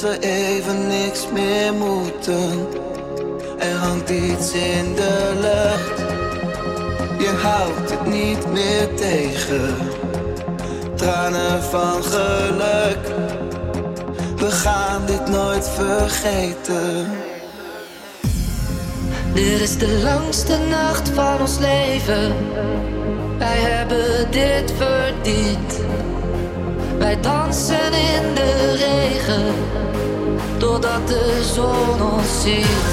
dat we even niks meer moeten. Er hangt iets in de lucht. Je houdt het niet meer tegen. Tranen van geluk. We gaan dit nooit vergeten. Dit is de langste nacht van ons leven. Wij hebben dit verdiend. Wij dansen in de regen, totdat de zon ons ziet.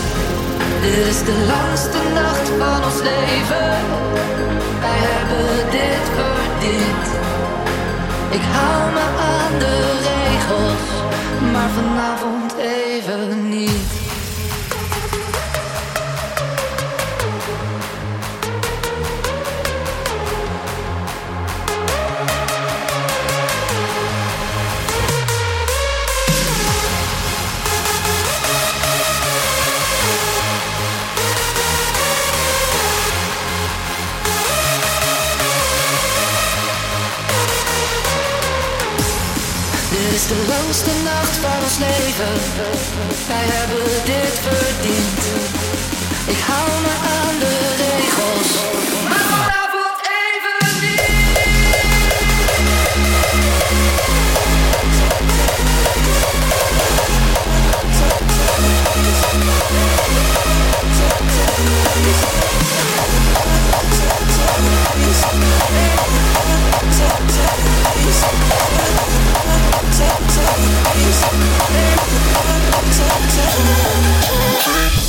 Dit is de langste nacht van ons leven. Wij hebben dit verdiend. Ik hou me aan de regels, maar vanavond even niet. is de langste nacht van ons leven. Wij hebben dit verdiend. Ik hou me aan de regels. Maar Okay.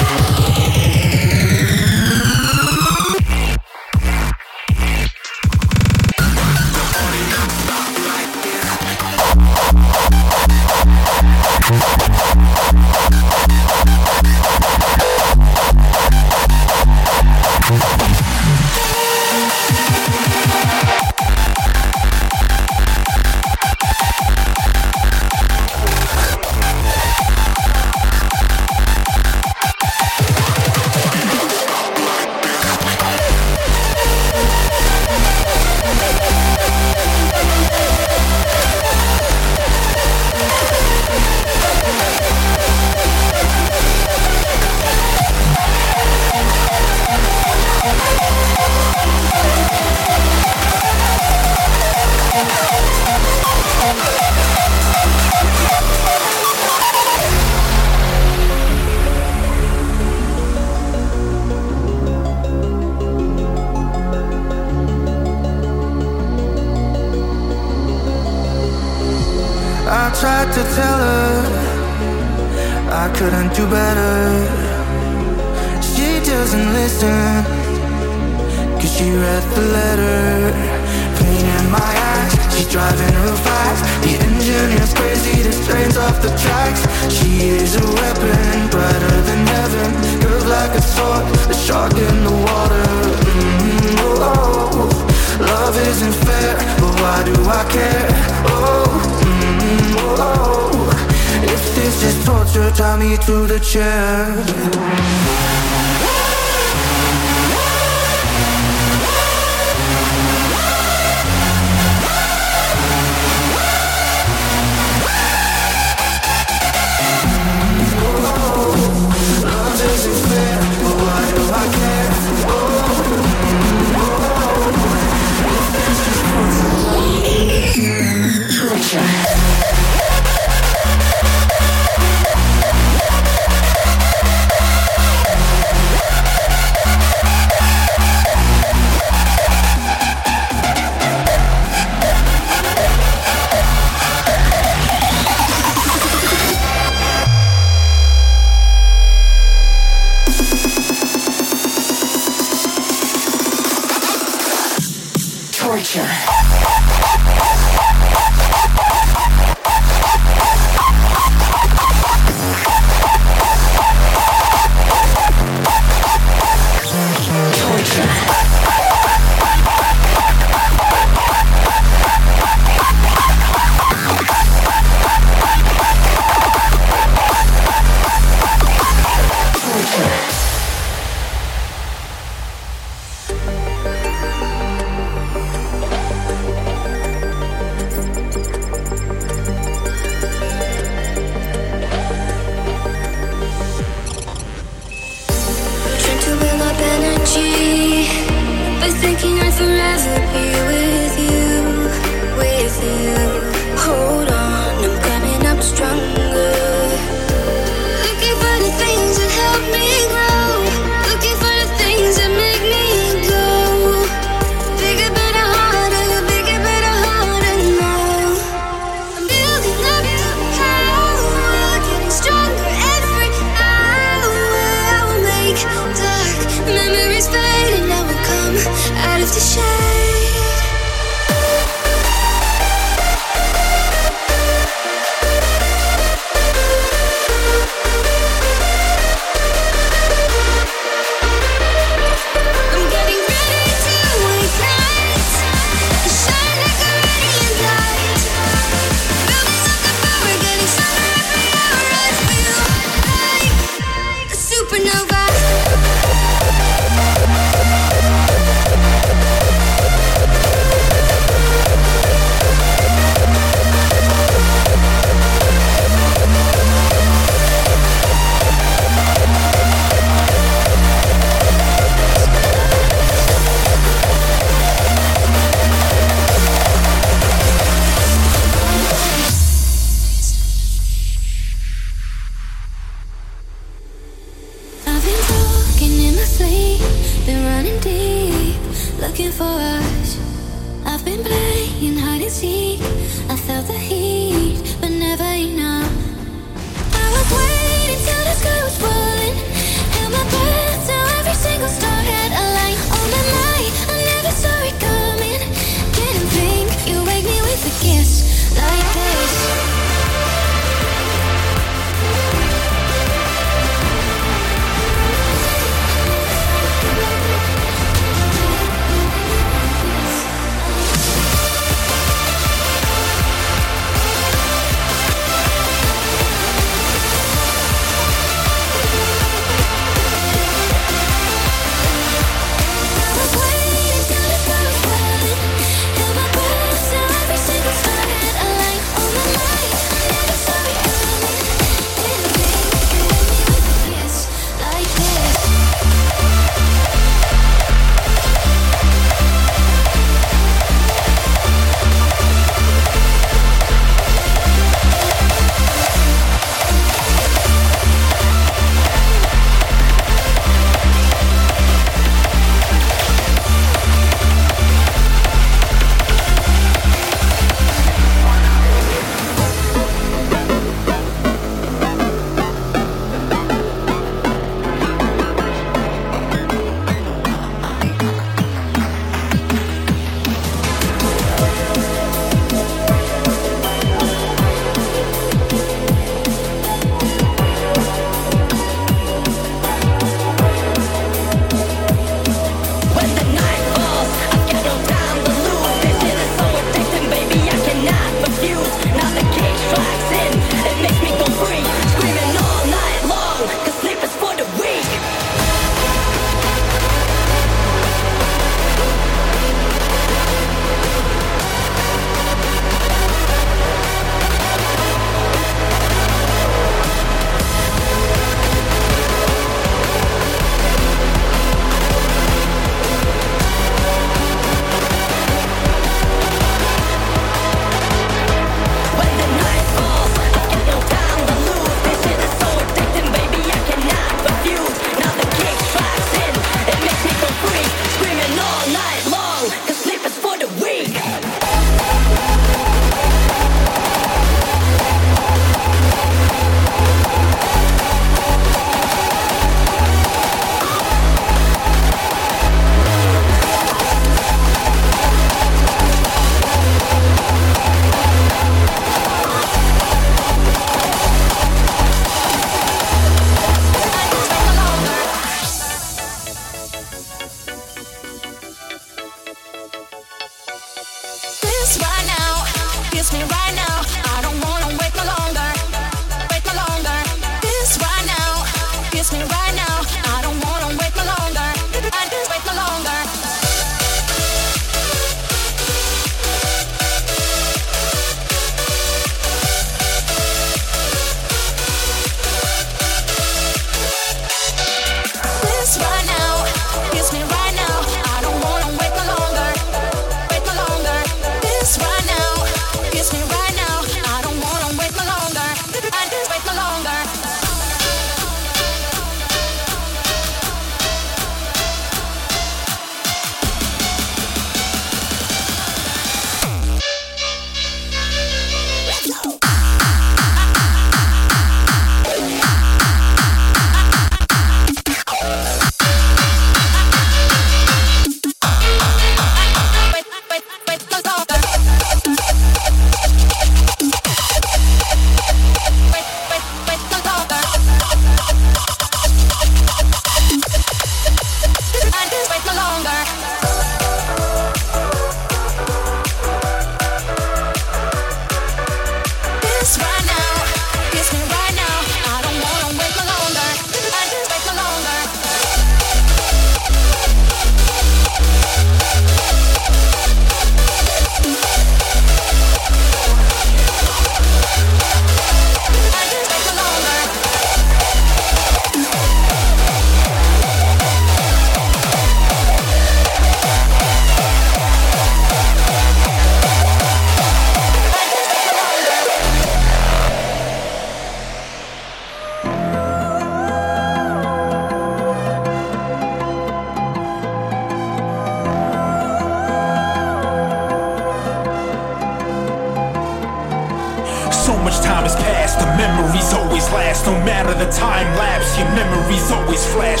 So much time has passed, the memories always last. No matter the time lapse, your memories always flash.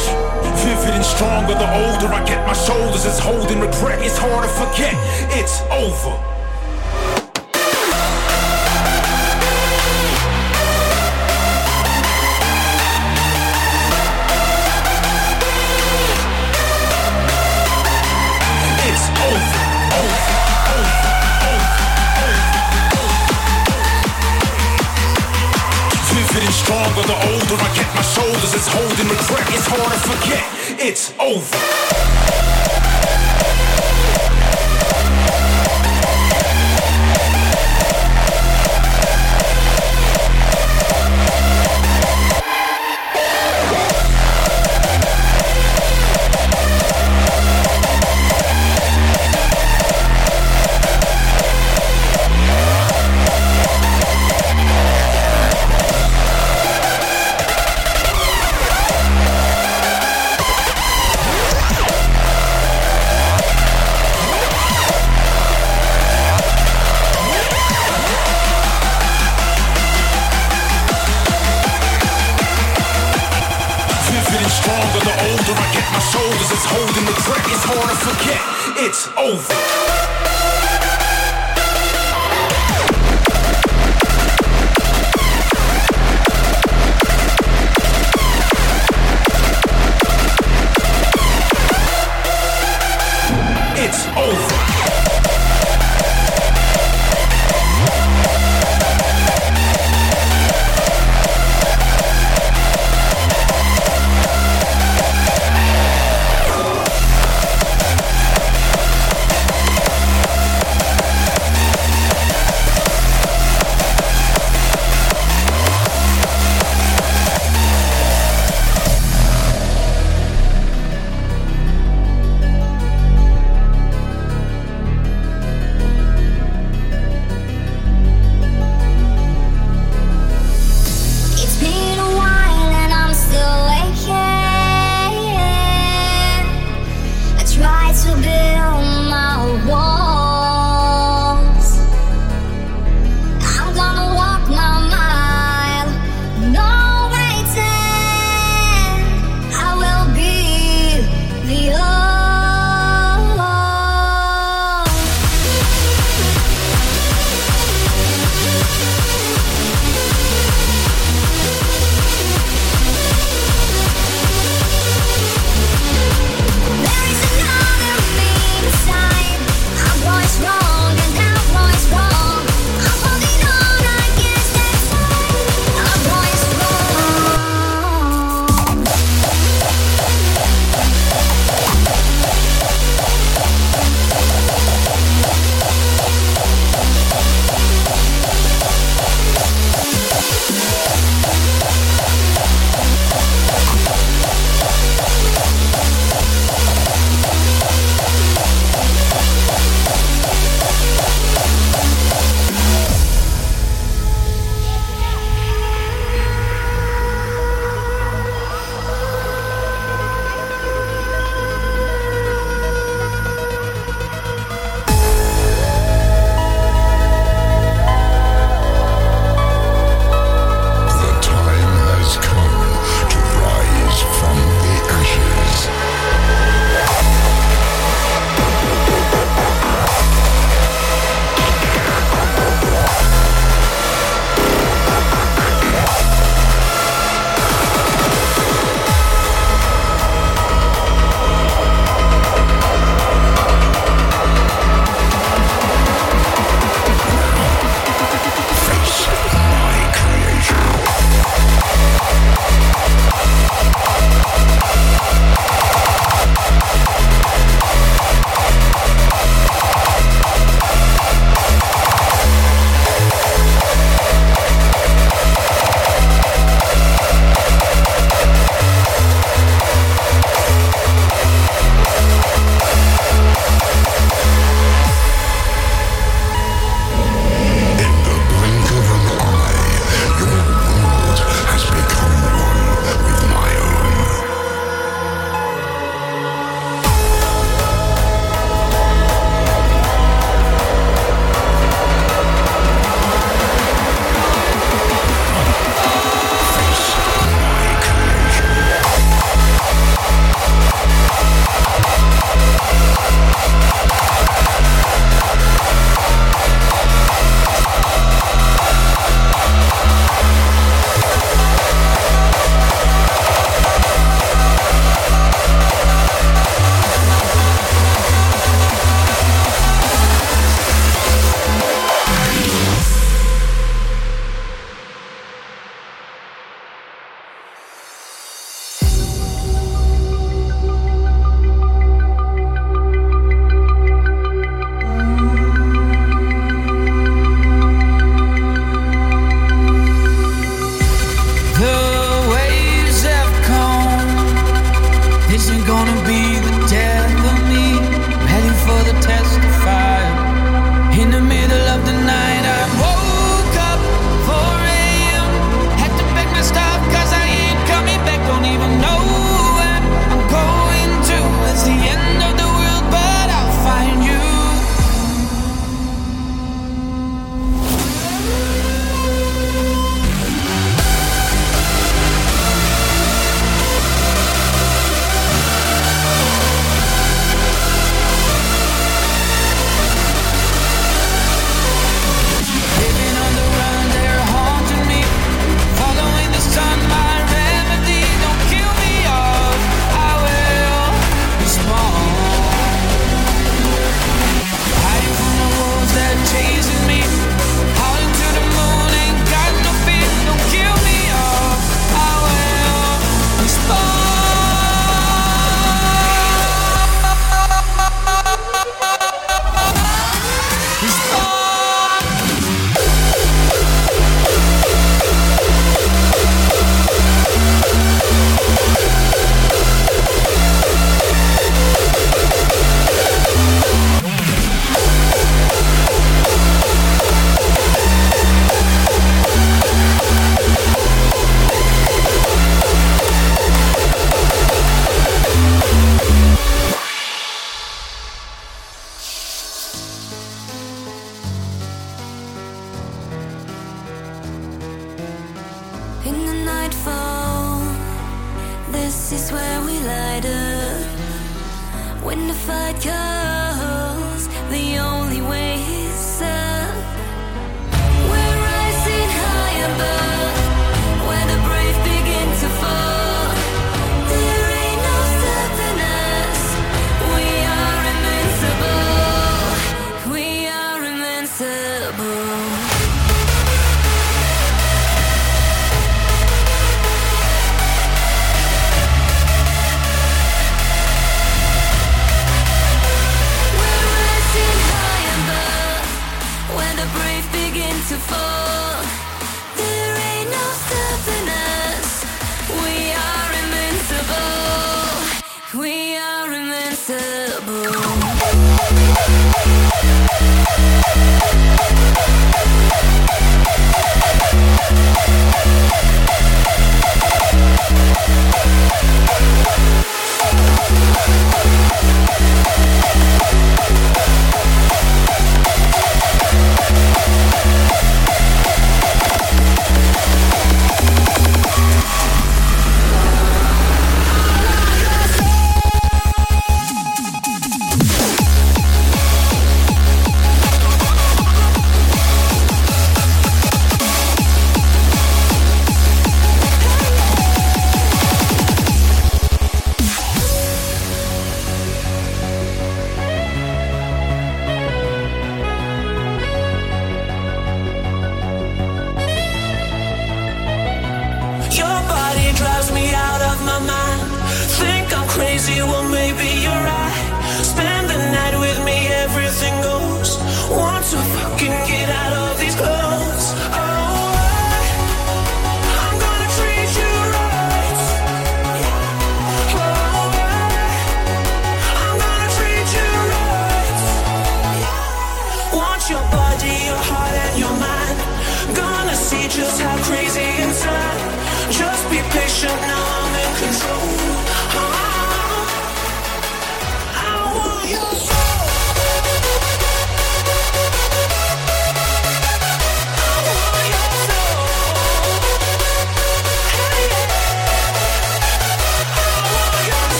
Vivid and stronger the older I get, my shoulders is holding regret. It's hard to forget, it's over. Stronger the older I get, my shoulders is holding regret. It's hard to forget, it's over.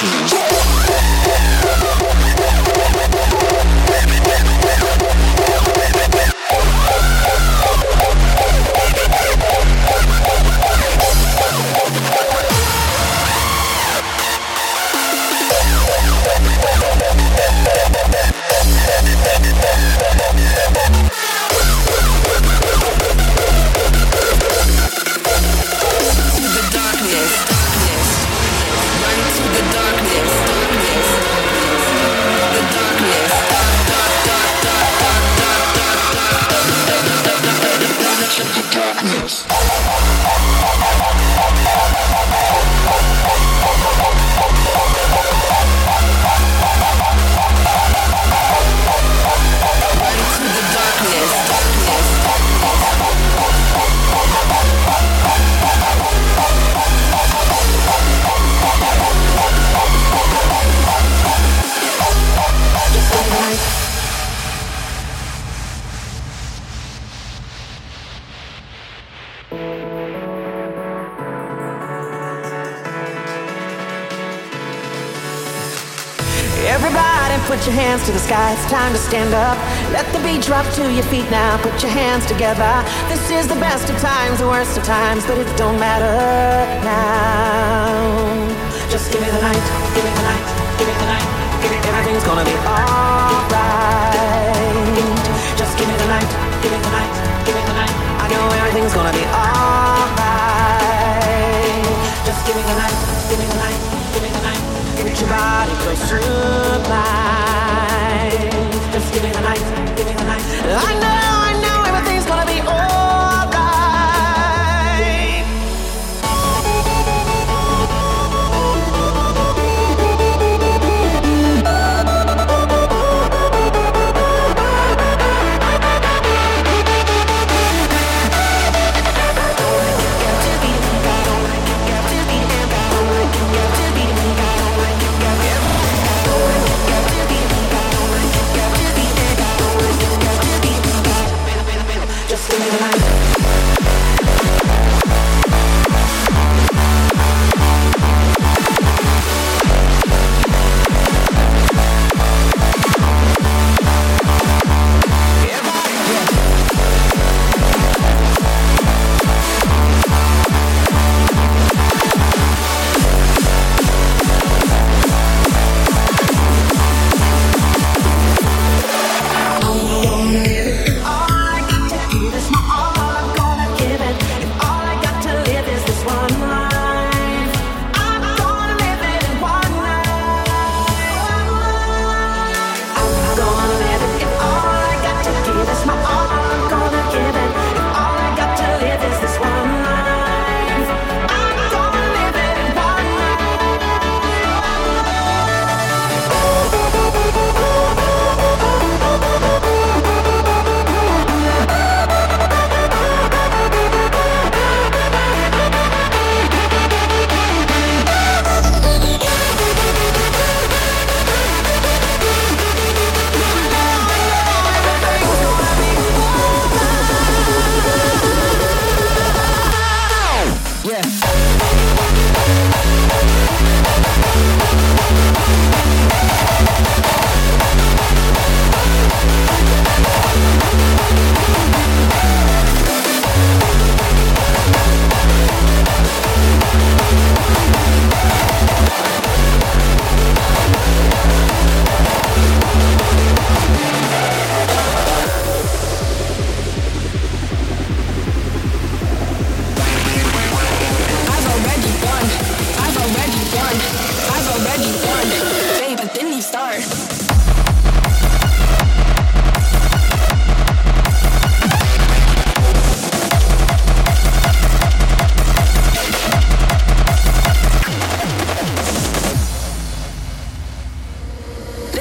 Into the. time to stand up. Let the beat drop to your feet now. Put your hands together. This is the best of times, the worst of times, but it don't matter now. Just give me the night, give me the night, give me the night. Everything's gonna be alright. Just give me the night, give me the night, give me the night. I know everything's gonna be alright. Just give me the night, give me the night, give me the night. Get your body close to mine. I know.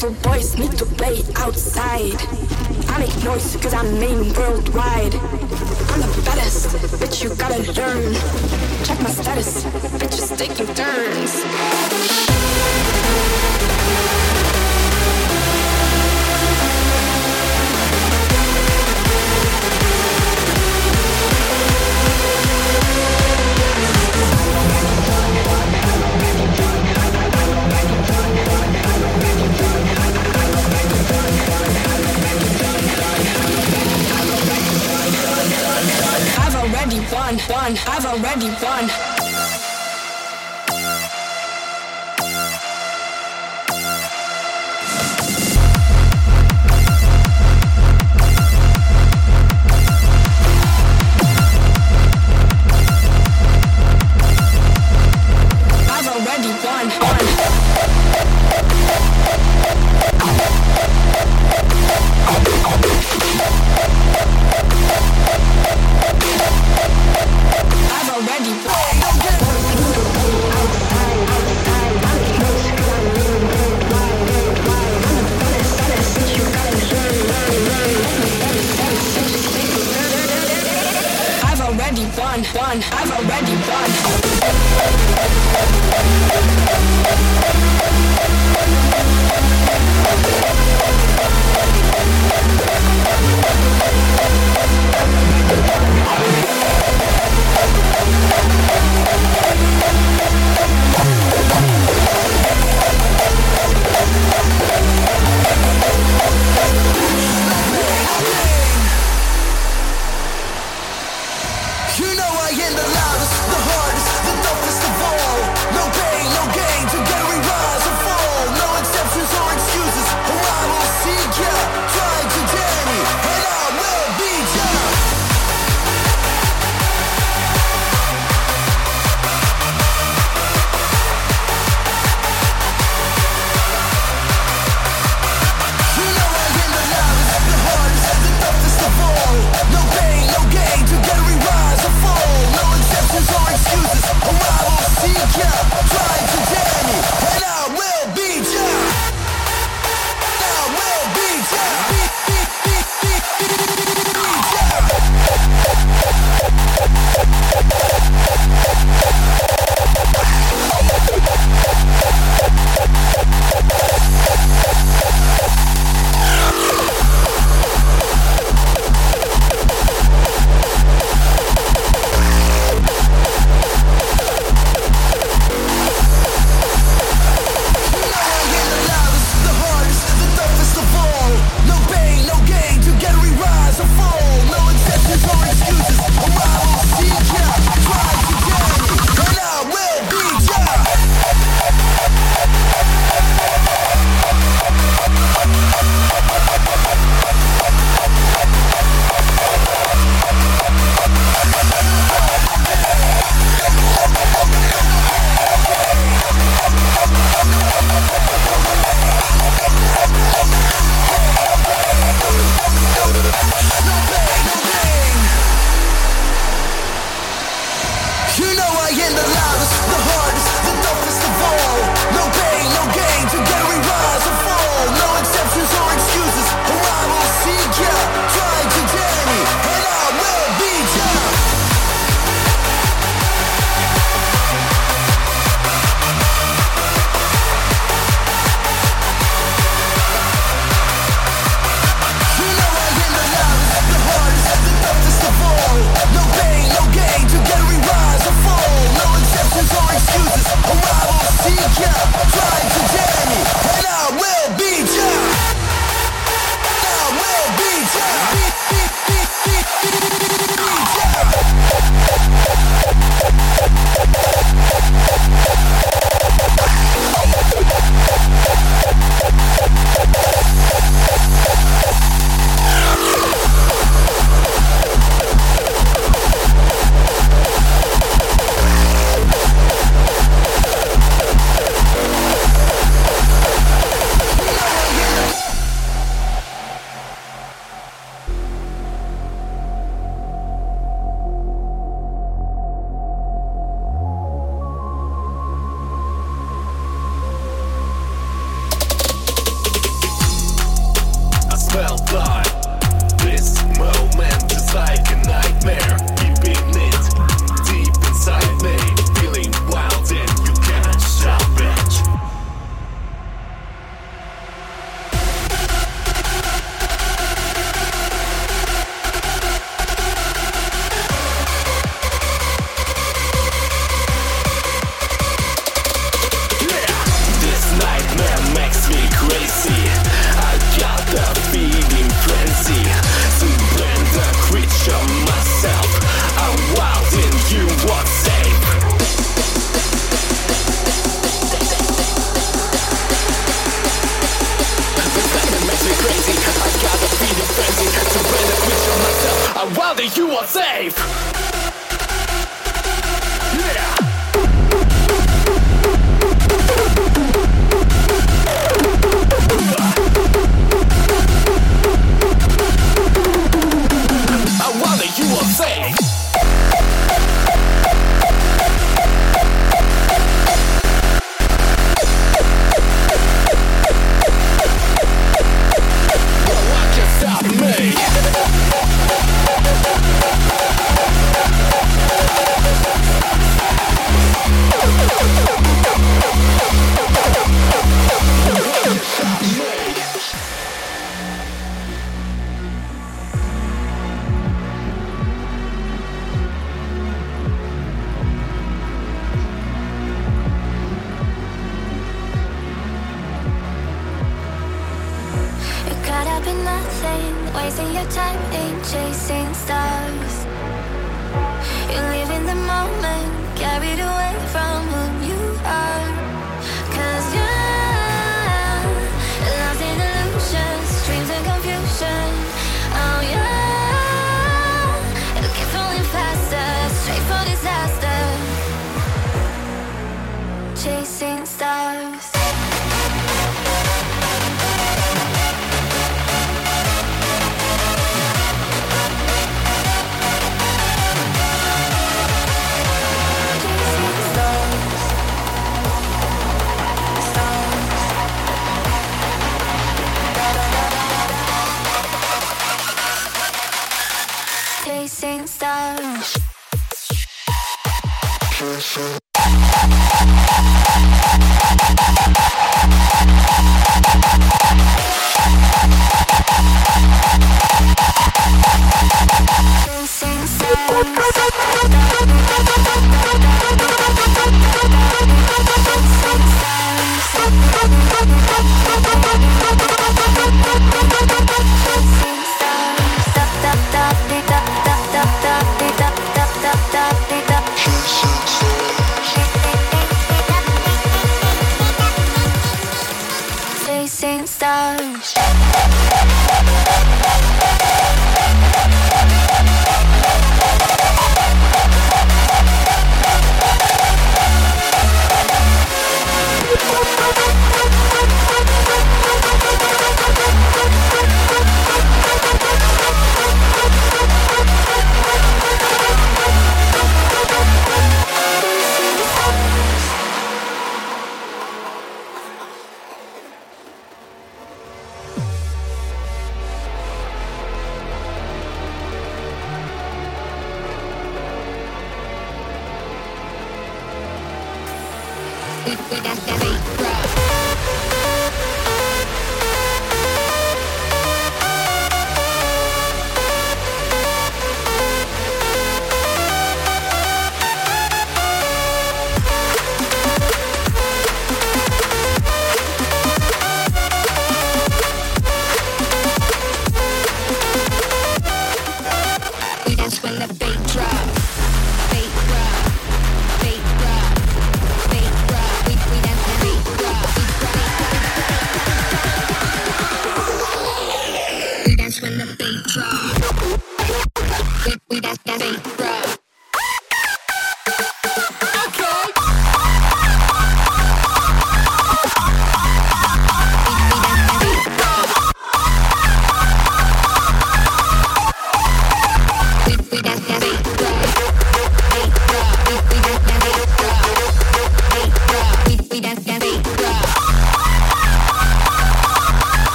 Little boys need to play outside. I make noise cause I'm main worldwide. I'm the baddest, bitch, you gotta learn. Check my status, bitches taking turns. won, won. I've already won.